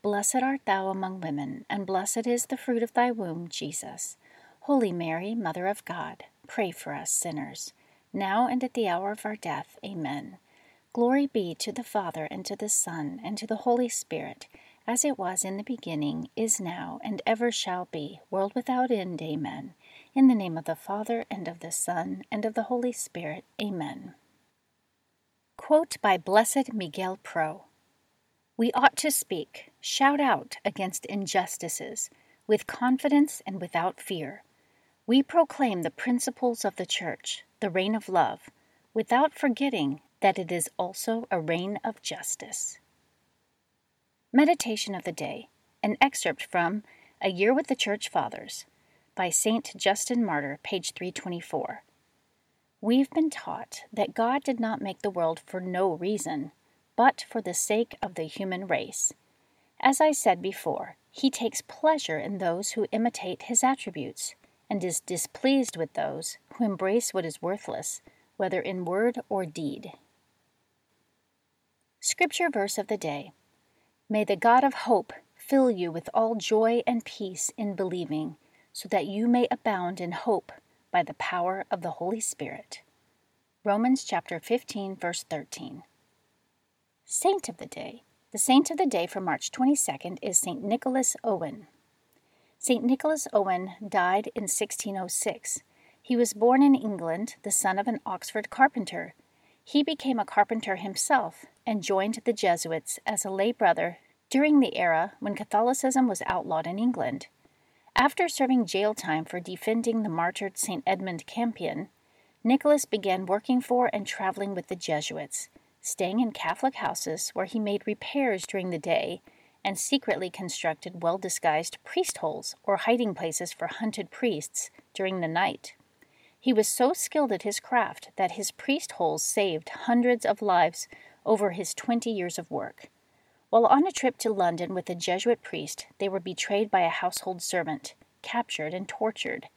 Blessed art thou among women, and blessed is the fruit of thy womb, Jesus. Holy Mary, Mother of God, pray for us sinners, now and at the hour of our death. Amen. Glory be to the Father, and to the Son, and to the Holy Spirit, as it was in the beginning, is now, and ever shall be, world without end. Amen. In the name of the Father, and of the Son, and of the Holy Spirit. Amen. Quote by Blessed Miguel Pro we ought to speak, shout out against injustices, with confidence and without fear. We proclaim the principles of the Church, the reign of love, without forgetting that it is also a reign of justice. Meditation of the Day, an excerpt from A Year with the Church Fathers by St. Justin Martyr, page 324. We've been taught that God did not make the world for no reason but for the sake of the human race. As I said before, he takes pleasure in those who imitate his attributes, and is displeased with those who embrace what is worthless, whether in word or deed. Scripture verse of the day May the God of hope fill you with all joy and peace in believing, so that you may abound in hope by the power of the Holy Spirit. Romans chapter 15, verse 13. Saint of the Day. The saint of the day for March 22nd is St. Nicholas Owen. St. Nicholas Owen died in 1606. He was born in England, the son of an Oxford carpenter. He became a carpenter himself and joined the Jesuits as a lay brother during the era when Catholicism was outlawed in England. After serving jail time for defending the martyred St. Edmund Campion, Nicholas began working for and traveling with the Jesuits staying in Catholic houses where he made repairs during the day and secretly constructed well disguised priest holes or hiding places for hunted priests during the night. He was so skilled at his craft that his priest holes saved hundreds of lives over his twenty years of work. While on a trip to London with a Jesuit priest, they were betrayed by a household servant, captured, and tortured.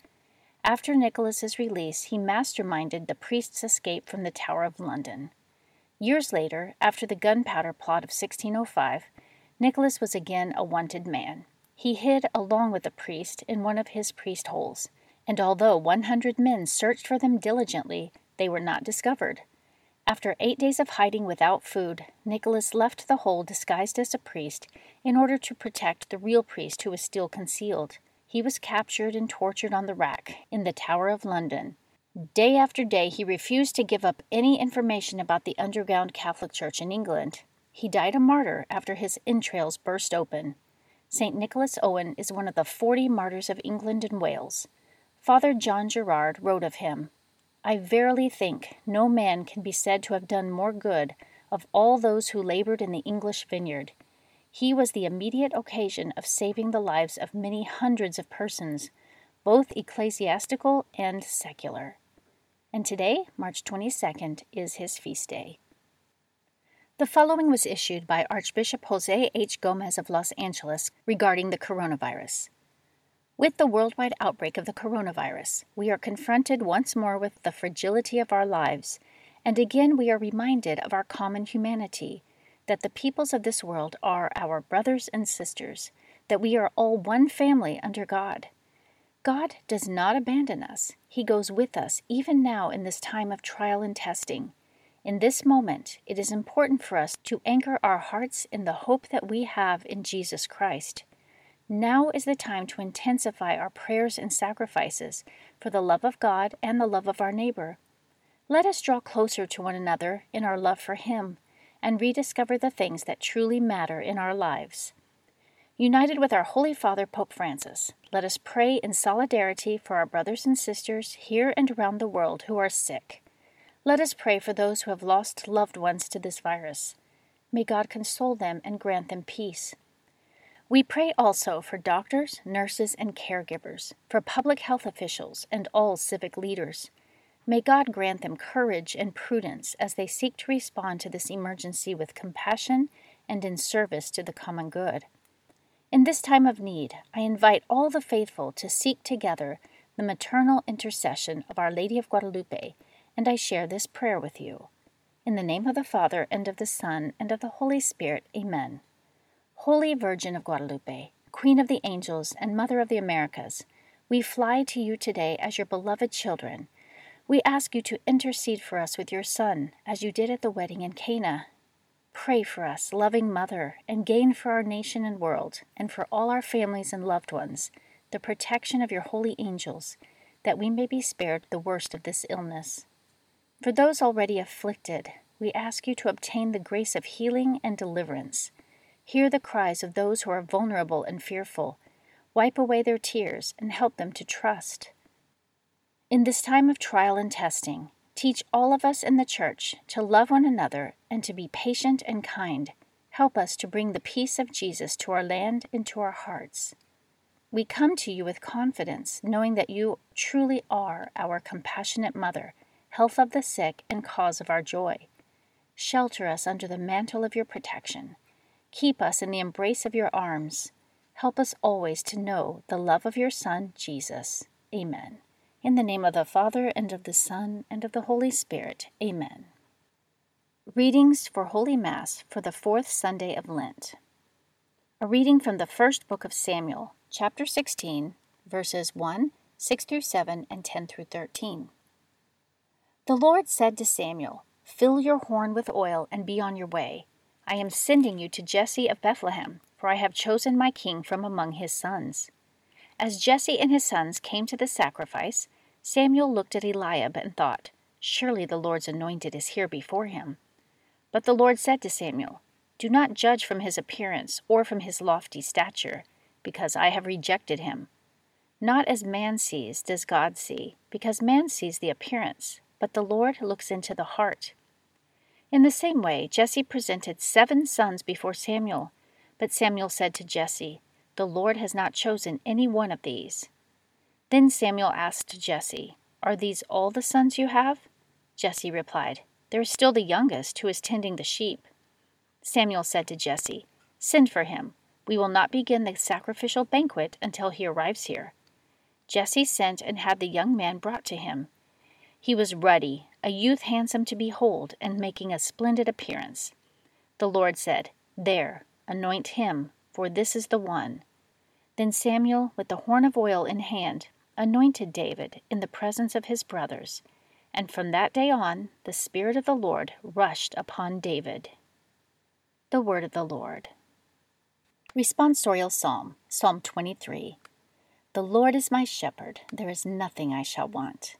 After Nicholas's release, he masterminded the priest's escape from the Tower of London. Years later, after the gunpowder plot of 1605, Nicholas was again a wanted man. He hid along with the priest in one of his priest holes, and although 100 men searched for them diligently, they were not discovered. After eight days of hiding without food, Nicholas left the hole disguised as a priest in order to protect the real priest who was still concealed. He was captured and tortured on the rack in the Tower of London, Day after day, he refused to give up any information about the underground Catholic Church in England. He died a martyr after his entrails burst open. St. Nicholas Owen is one of the forty martyrs of England and Wales. Father John Gerard wrote of him I verily think no man can be said to have done more good of all those who labored in the English vineyard. He was the immediate occasion of saving the lives of many hundreds of persons, both ecclesiastical and secular and today, March 22nd, is his feast day. The following was issued by Archbishop Jose H. Gomez of Los Angeles regarding the coronavirus. With the worldwide outbreak of the coronavirus, we are confronted once more with the fragility of our lives, and again we are reminded of our common humanity, that the peoples of this world are our brothers and sisters, that we are all one family under God. God does not abandon us, He goes with us even now in this time of trial and testing. In this moment, it is important for us to anchor our hearts in the hope that we have in Jesus Christ. Now is the time to intensify our prayers and sacrifices for the love of God and the love of our neighbor. Let us draw closer to one another in our love for Him and rediscover the things that truly matter in our lives. United with our Holy Father, Pope Francis, let us pray in solidarity for our brothers and sisters here and around the world who are sick. Let us pray for those who have lost loved ones to this virus. May God console them and grant them peace. We pray also for doctors, nurses, and caregivers, for public health officials, and all civic leaders. May God grant them courage and prudence as they seek to respond to this emergency with compassion and in service to the common good. In this time of need, I invite all the faithful to seek together the maternal intercession of Our Lady of Guadalupe, and I share this prayer with you. In the name of the Father, and of the Son, and of the Holy Spirit, Amen. Holy Virgin of Guadalupe, Queen of the Angels and Mother of the Americas, we fly to you today as your beloved children. We ask you to intercede for us with your Son, as you did at the wedding in Cana. Pray for us, loving Mother, and gain for our nation and world, and for all our families and loved ones, the protection of your holy angels, that we may be spared the worst of this illness. For those already afflicted, we ask you to obtain the grace of healing and deliverance Hear the cries of those who are vulnerable and fearful. Wipe away their tears and help them to trust. In this time of trial and testing, teach all of us in the Church to love one another and to be patient and kind. Help us to bring the peace of Jesus to our land and to our hearts. We come to you with confidence, knowing that you truly are our compassionate Mother, health of the sick, and cause of our joy. Shelter us under the mantle of your protection. Keep us in the embrace of your arms. Help us always to know the love of your Son, Jesus. Amen. In the name of the Father, and of the Son, and of the Holy Spirit. Amen. Readings for Holy Mass for the fourth Sunday of Lent. A reading from the first book of Samuel, chapter 16, verses 1, 6 through 7, and 10 through 13. The Lord said to Samuel, Fill your horn with oil and be on your way. I am sending you to Jesse of Bethlehem, for I have chosen my king from among his sons. As Jesse and his sons came to the sacrifice, Samuel looked at Eliab and thought, Surely the Lord's anointed is here before him. But the Lord said to Samuel, Do not judge from his appearance or from his lofty stature, because I have rejected him. Not as man sees does God see, because man sees the appearance, but the Lord looks into the heart. In the same way, Jesse presented seven sons before Samuel. But Samuel said to Jesse, The Lord has not chosen any one of these. Then Samuel asked Jesse, Are these all the sons you have? Jesse replied, There is still the youngest, who is tending the sheep. Samuel said to Jesse, Send for him. We will not begin the sacrificial banquet until he arrives here. Jesse sent and had the young man brought to him. He was ruddy, a youth handsome to behold, and making a splendid appearance. The Lord said, There, anoint him, for this is the one. Then Samuel, with the horn of oil in hand, anointed David in the presence of his brothers, and from that day on the Spirit of the Lord rushed upon David. The Word of the Lord. Responsorial Psalm, Psalm 23. The Lord is my shepherd, there is nothing I shall want.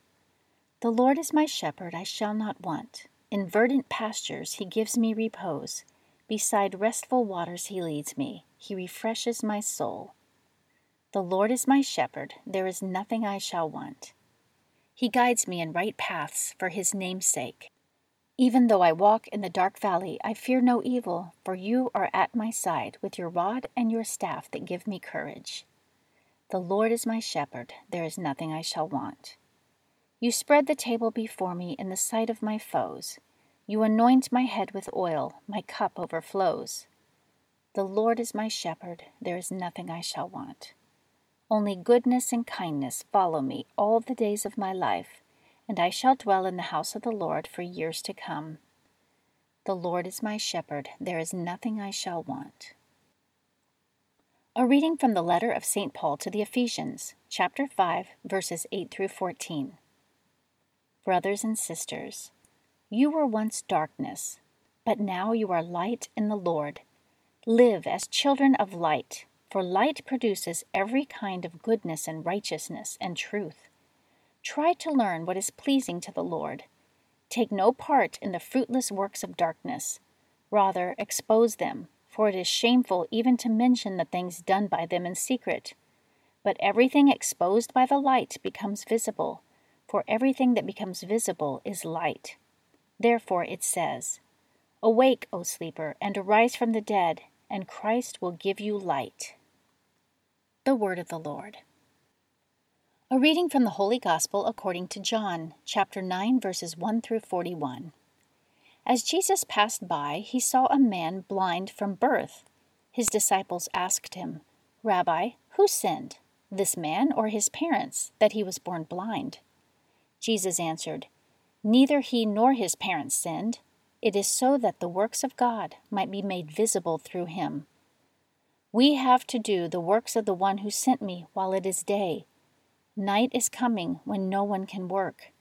The Lord is my shepherd, I shall not want. In verdant pastures he gives me repose. Beside restful waters he leads me. He refreshes my soul. The Lord is my shepherd, there is nothing I shall want. He guides me in right paths for his name's sake. Even though I walk in the dark valley, I fear no evil, for you are at my side with your rod and your staff that give me courage. The Lord is my shepherd, there is nothing I shall want. You spread the table before me in the sight of my foes. You anoint my head with oil, my cup overflows. The Lord is my shepherd, there is nothing I shall want. Only goodness and kindness follow me all the days of my life, and I shall dwell in the house of the Lord for years to come. The Lord is my shepherd, there is nothing I shall want. A reading from the letter of St. Paul to the Ephesians, chapter 5, verses 8 through 14. Brothers and sisters, you were once darkness, but now you are light in the Lord. Live as children of light, for light produces every kind of goodness and righteousness and truth. Try to learn what is pleasing to the Lord. Take no part in the fruitless works of darkness. Rather, expose them, for it is shameful even to mention the things done by them in secret. But everything exposed by the light becomes visible, for everything that becomes visible is light. Therefore it says, Awake, O sleeper, and arise from the dead, and Christ will give you light. The Word of the Lord. A reading from the Holy Gospel according to John, chapter 9, verses 1 through 41. As Jesus passed by, he saw a man blind from birth. His disciples asked him, Rabbi, who sinned, this man or his parents, that he was born blind? Jesus answered, Neither he nor his parents sinned. It is so that the works of God might be made visible through him. We have to do the works of the one who sent me while it is day. Night is coming when no one can work.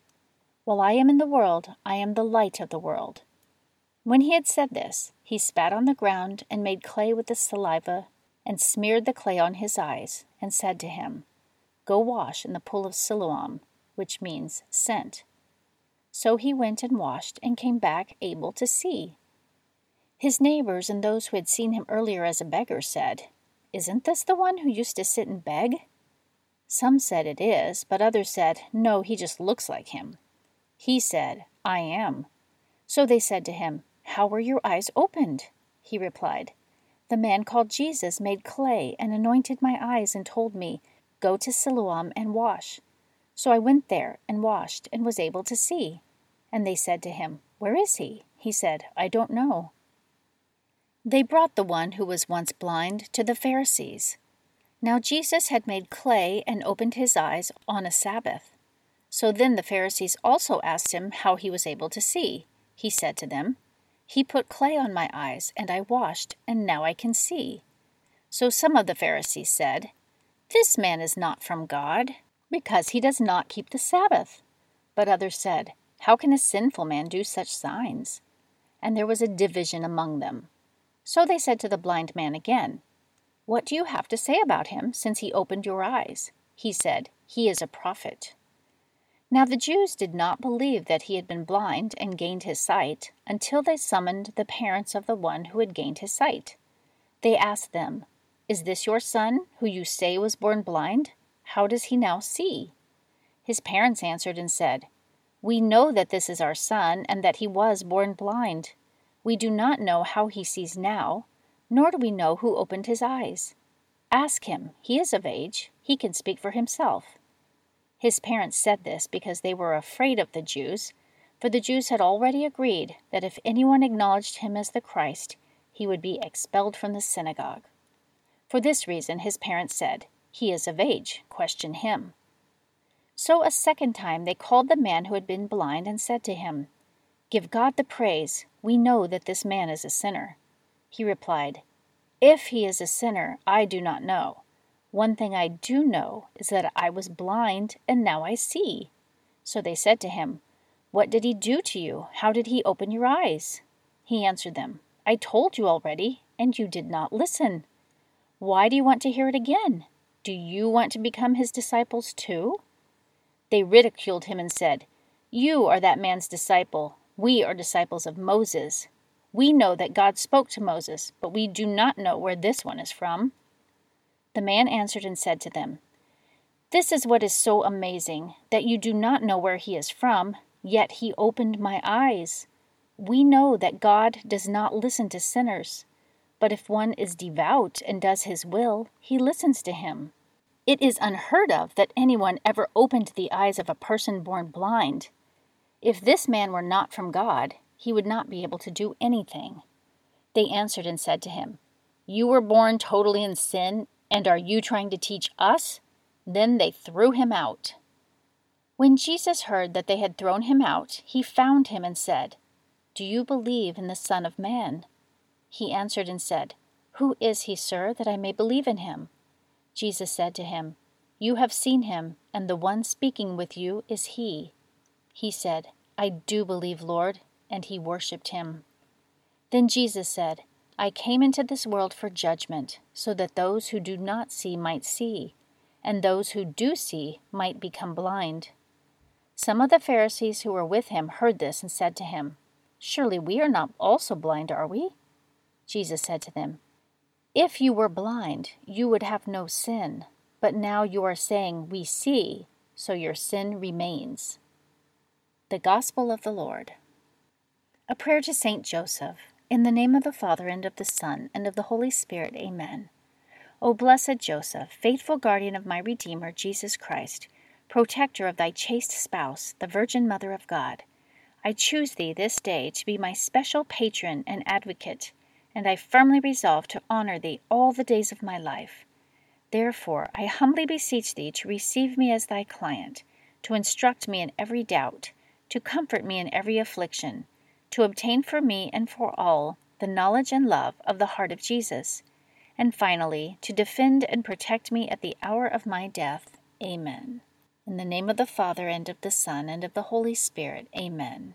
While I am in the world, I am the light of the world. When he had said this, he spat on the ground and made clay with the saliva and smeared the clay on his eyes and said to him, Go wash in the pool of Siloam, which means sent. So he went and washed and came back able to see. His neighbors and those who had seen him earlier as a beggar said, Isn't this the one who used to sit and beg? Some said it is, but others said, No, he just looks like him. He said, I am. So they said to him, How were your eyes opened? He replied, The man called Jesus made clay and anointed my eyes and told me, Go to Siloam and wash. So I went there and washed and was able to see. And they said to him, Where is he? He said, I don't know. They brought the one who was once blind to the Pharisees. Now Jesus had made clay and opened his eyes on a Sabbath. So then the Pharisees also asked him how he was able to see. He said to them, He put clay on my eyes, and I washed, and now I can see. So some of the Pharisees said, This man is not from God, because he does not keep the Sabbath. But others said, How can a sinful man do such signs? And there was a division among them. So they said to the blind man again, what do you have to say about him since he opened your eyes? He said, He is a prophet. Now the Jews did not believe that he had been blind and gained his sight until they summoned the parents of the one who had gained his sight. They asked them, Is this your son, who you say was born blind? How does he now see? His parents answered and said, We know that this is our son, and that he was born blind. We do not know how he sees now nor do we know who opened his eyes. Ask him, he is of age, he can speak for himself. His parents said this because they were afraid of the Jews, for the Jews had already agreed that if anyone acknowledged him as the Christ, he would be expelled from the synagogue. For this reason, his parents said, He is of age, question him. So a second time they called the man who had been blind and said to him, Give God the praise, we know that this man is a sinner. He replied, If he is a sinner, I do not know. One thing I do know is that I was blind, and now I see. So they said to him, What did he do to you? How did he open your eyes? He answered them, I told you already, and you did not listen. Why do you want to hear it again? Do you want to become his disciples too? They ridiculed him and said, You are that man's disciple. We are disciples of Moses. We know that God spoke to Moses, but we do not know where this one is from. The man answered and said to them, This is what is so amazing, that you do not know where he is from, yet he opened my eyes. We know that God does not listen to sinners, but if one is devout and does his will, he listens to him. It is unheard of that anyone ever opened the eyes of a person born blind. If this man were not from God, he would not be able to do anything. They answered and said to him, You were born totally in sin, and are you trying to teach us? Then they threw him out. When Jesus heard that they had thrown him out, he found him and said, Do you believe in the Son of Man? He answered and said, Who is he, sir, that I may believe in him? Jesus said to him, You have seen him, and the one speaking with you is he. He said, I do believe, Lord, and he worshipped him. Then Jesus said, I came into this world for judgment, so that those who do not see might see, and those who do see might become blind. Some of the Pharisees who were with him heard this and said to him, Surely we are not also blind, are we? Jesus said to them, If you were blind, you would have no sin, but now you are saying, We see, so your sin remains. The Gospel of the Lord. A prayer to Saint Joseph. In the name of the Father, and of the Son, and of the Holy Spirit. Amen. O blessed Joseph, faithful guardian of my Redeemer, Jesus Christ, protector of thy chaste spouse, the Virgin Mother of God, I choose thee this day to be my special patron and advocate, and I firmly resolve to honor thee all the days of my life. Therefore, I humbly beseech thee to receive me as thy client, to instruct me in every doubt, to comfort me in every affliction to obtain for me and for all the knowledge and love of the heart of Jesus, and finally, to defend and protect me at the hour of my death. Amen. In the name of the Father, and of the Son, and of the Holy Spirit. Amen.